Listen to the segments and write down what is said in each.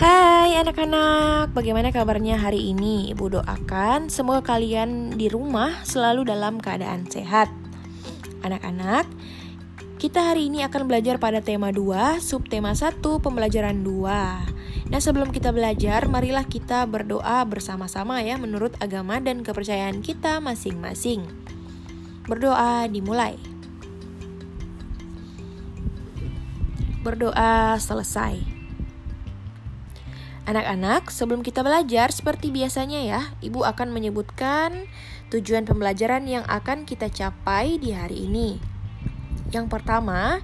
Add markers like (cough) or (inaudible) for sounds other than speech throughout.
Hai anak-anak, bagaimana kabarnya hari ini? Ibu doakan semoga kalian di rumah selalu dalam keadaan sehat. Anak-anak, kita hari ini akan belajar pada tema 2, subtema 1, pembelajaran 2. Nah, sebelum kita belajar, marilah kita berdoa bersama-sama ya menurut agama dan kepercayaan kita masing-masing. Berdoa dimulai. Berdoa selesai. Anak-anak, sebelum kita belajar, seperti biasanya ya, Ibu akan menyebutkan tujuan pembelajaran yang akan kita capai di hari ini. Yang pertama,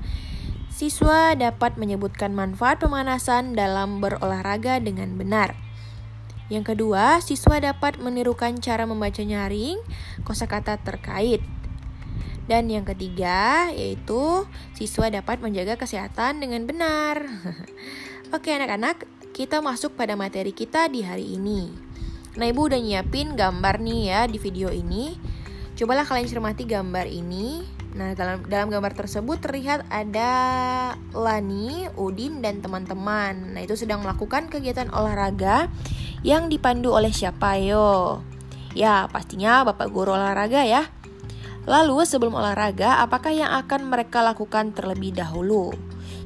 siswa dapat menyebutkan manfaat pemanasan dalam berolahraga dengan benar. Yang kedua, siswa dapat menirukan cara membaca nyaring kosakata terkait. Dan yang ketiga, yaitu siswa dapat menjaga kesehatan dengan benar. (laughs) Oke, anak-anak, kita masuk pada materi kita di hari ini. Nah, Ibu udah nyiapin gambar nih ya di video ini. Cobalah kalian cermati gambar ini. Nah, dalam dalam gambar tersebut terlihat ada Lani, Udin dan teman-teman. Nah, itu sedang melakukan kegiatan olahraga yang dipandu oleh siapa yo? Ya, pastinya Bapak Guru olahraga ya. Lalu sebelum olahraga, apakah yang akan mereka lakukan terlebih dahulu?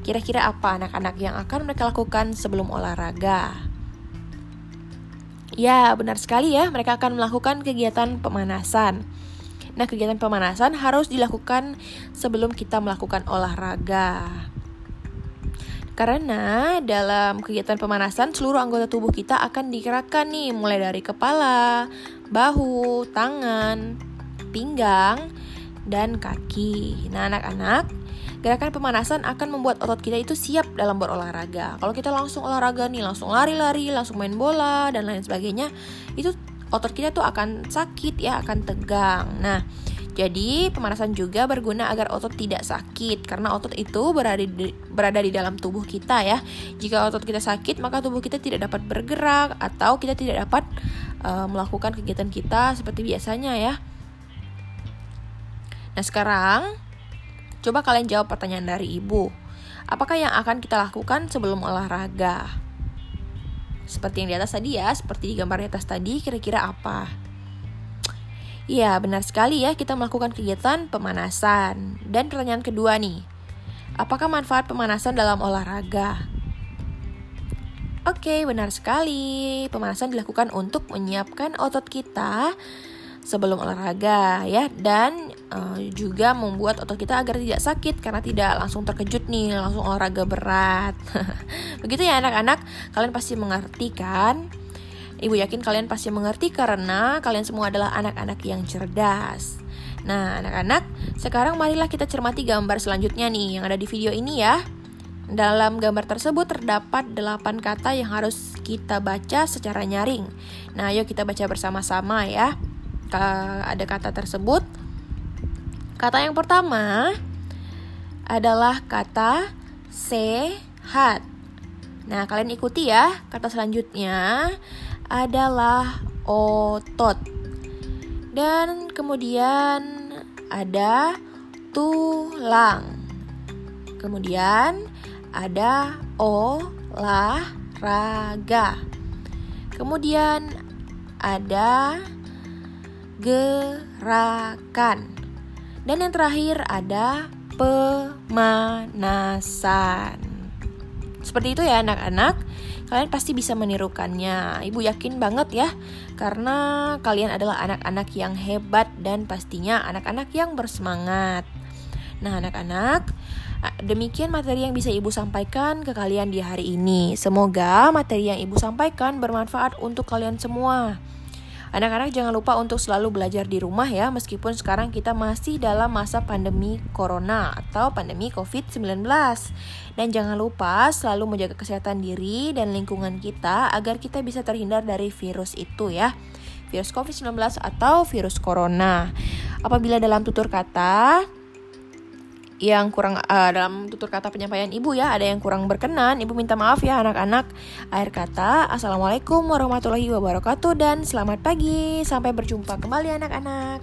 Kira-kira apa anak-anak yang akan mereka lakukan sebelum olahraga? Ya, benar sekali ya, mereka akan melakukan kegiatan pemanasan. Nah, kegiatan pemanasan harus dilakukan sebelum kita melakukan olahraga. Karena dalam kegiatan pemanasan seluruh anggota tubuh kita akan digerakkan nih mulai dari kepala, bahu, tangan, pinggang, dan kaki. Nah, anak-anak, Gerakan pemanasan akan membuat otot kita itu siap dalam berolahraga. Kalau kita langsung olahraga nih, langsung lari-lari, langsung main bola dan lain sebagainya, itu otot kita tuh akan sakit ya, akan tegang. Nah, jadi pemanasan juga berguna agar otot tidak sakit karena otot itu berada di, berada di dalam tubuh kita ya. Jika otot kita sakit, maka tubuh kita tidak dapat bergerak atau kita tidak dapat uh, melakukan kegiatan kita seperti biasanya ya. Nah, sekarang Coba kalian jawab pertanyaan dari ibu. Apakah yang akan kita lakukan sebelum olahraga? Seperti yang di atas tadi ya, seperti di gambar di atas tadi, kira-kira apa? Iya, benar sekali ya, kita melakukan kegiatan pemanasan. Dan pertanyaan kedua nih, apakah manfaat pemanasan dalam olahraga? Oke, benar sekali. Pemanasan dilakukan untuk menyiapkan otot kita sebelum olahraga ya dan uh, juga membuat otot kita agar tidak sakit karena tidak langsung terkejut nih langsung olahraga berat. (laughs) Begitu ya anak-anak. Kalian pasti mengerti kan? Ibu yakin kalian pasti mengerti karena kalian semua adalah anak-anak yang cerdas. Nah anak-anak sekarang marilah kita cermati gambar selanjutnya nih yang ada di video ini ya. Dalam gambar tersebut terdapat 8 kata yang harus kita baca secara nyaring. Nah, ayo kita baca bersama-sama ya. Ada kata tersebut. Kata yang pertama adalah kata sehat. Nah, kalian ikuti ya. Kata selanjutnya adalah otot. Dan kemudian ada tulang. Kemudian ada olahraga. Kemudian ada gerakan. Dan yang terakhir ada pemanasan. Seperti itu ya anak-anak. Kalian pasti bisa menirukannya. Ibu yakin banget ya karena kalian adalah anak-anak yang hebat dan pastinya anak-anak yang bersemangat. Nah, anak-anak, demikian materi yang bisa Ibu sampaikan ke kalian di hari ini. Semoga materi yang Ibu sampaikan bermanfaat untuk kalian semua. Anak-anak jangan lupa untuk selalu belajar di rumah ya, meskipun sekarang kita masih dalam masa pandemi corona atau pandemi COVID-19. Dan jangan lupa selalu menjaga kesehatan diri dan lingkungan kita agar kita bisa terhindar dari virus itu ya. Virus COVID-19 atau virus corona. Apabila dalam tutur kata yang kurang uh, dalam tutur kata penyampaian ibu ya ada yang kurang berkenan ibu minta maaf ya anak-anak. Akhir kata assalamualaikum warahmatullahi wabarakatuh dan selamat pagi. Sampai berjumpa kembali anak-anak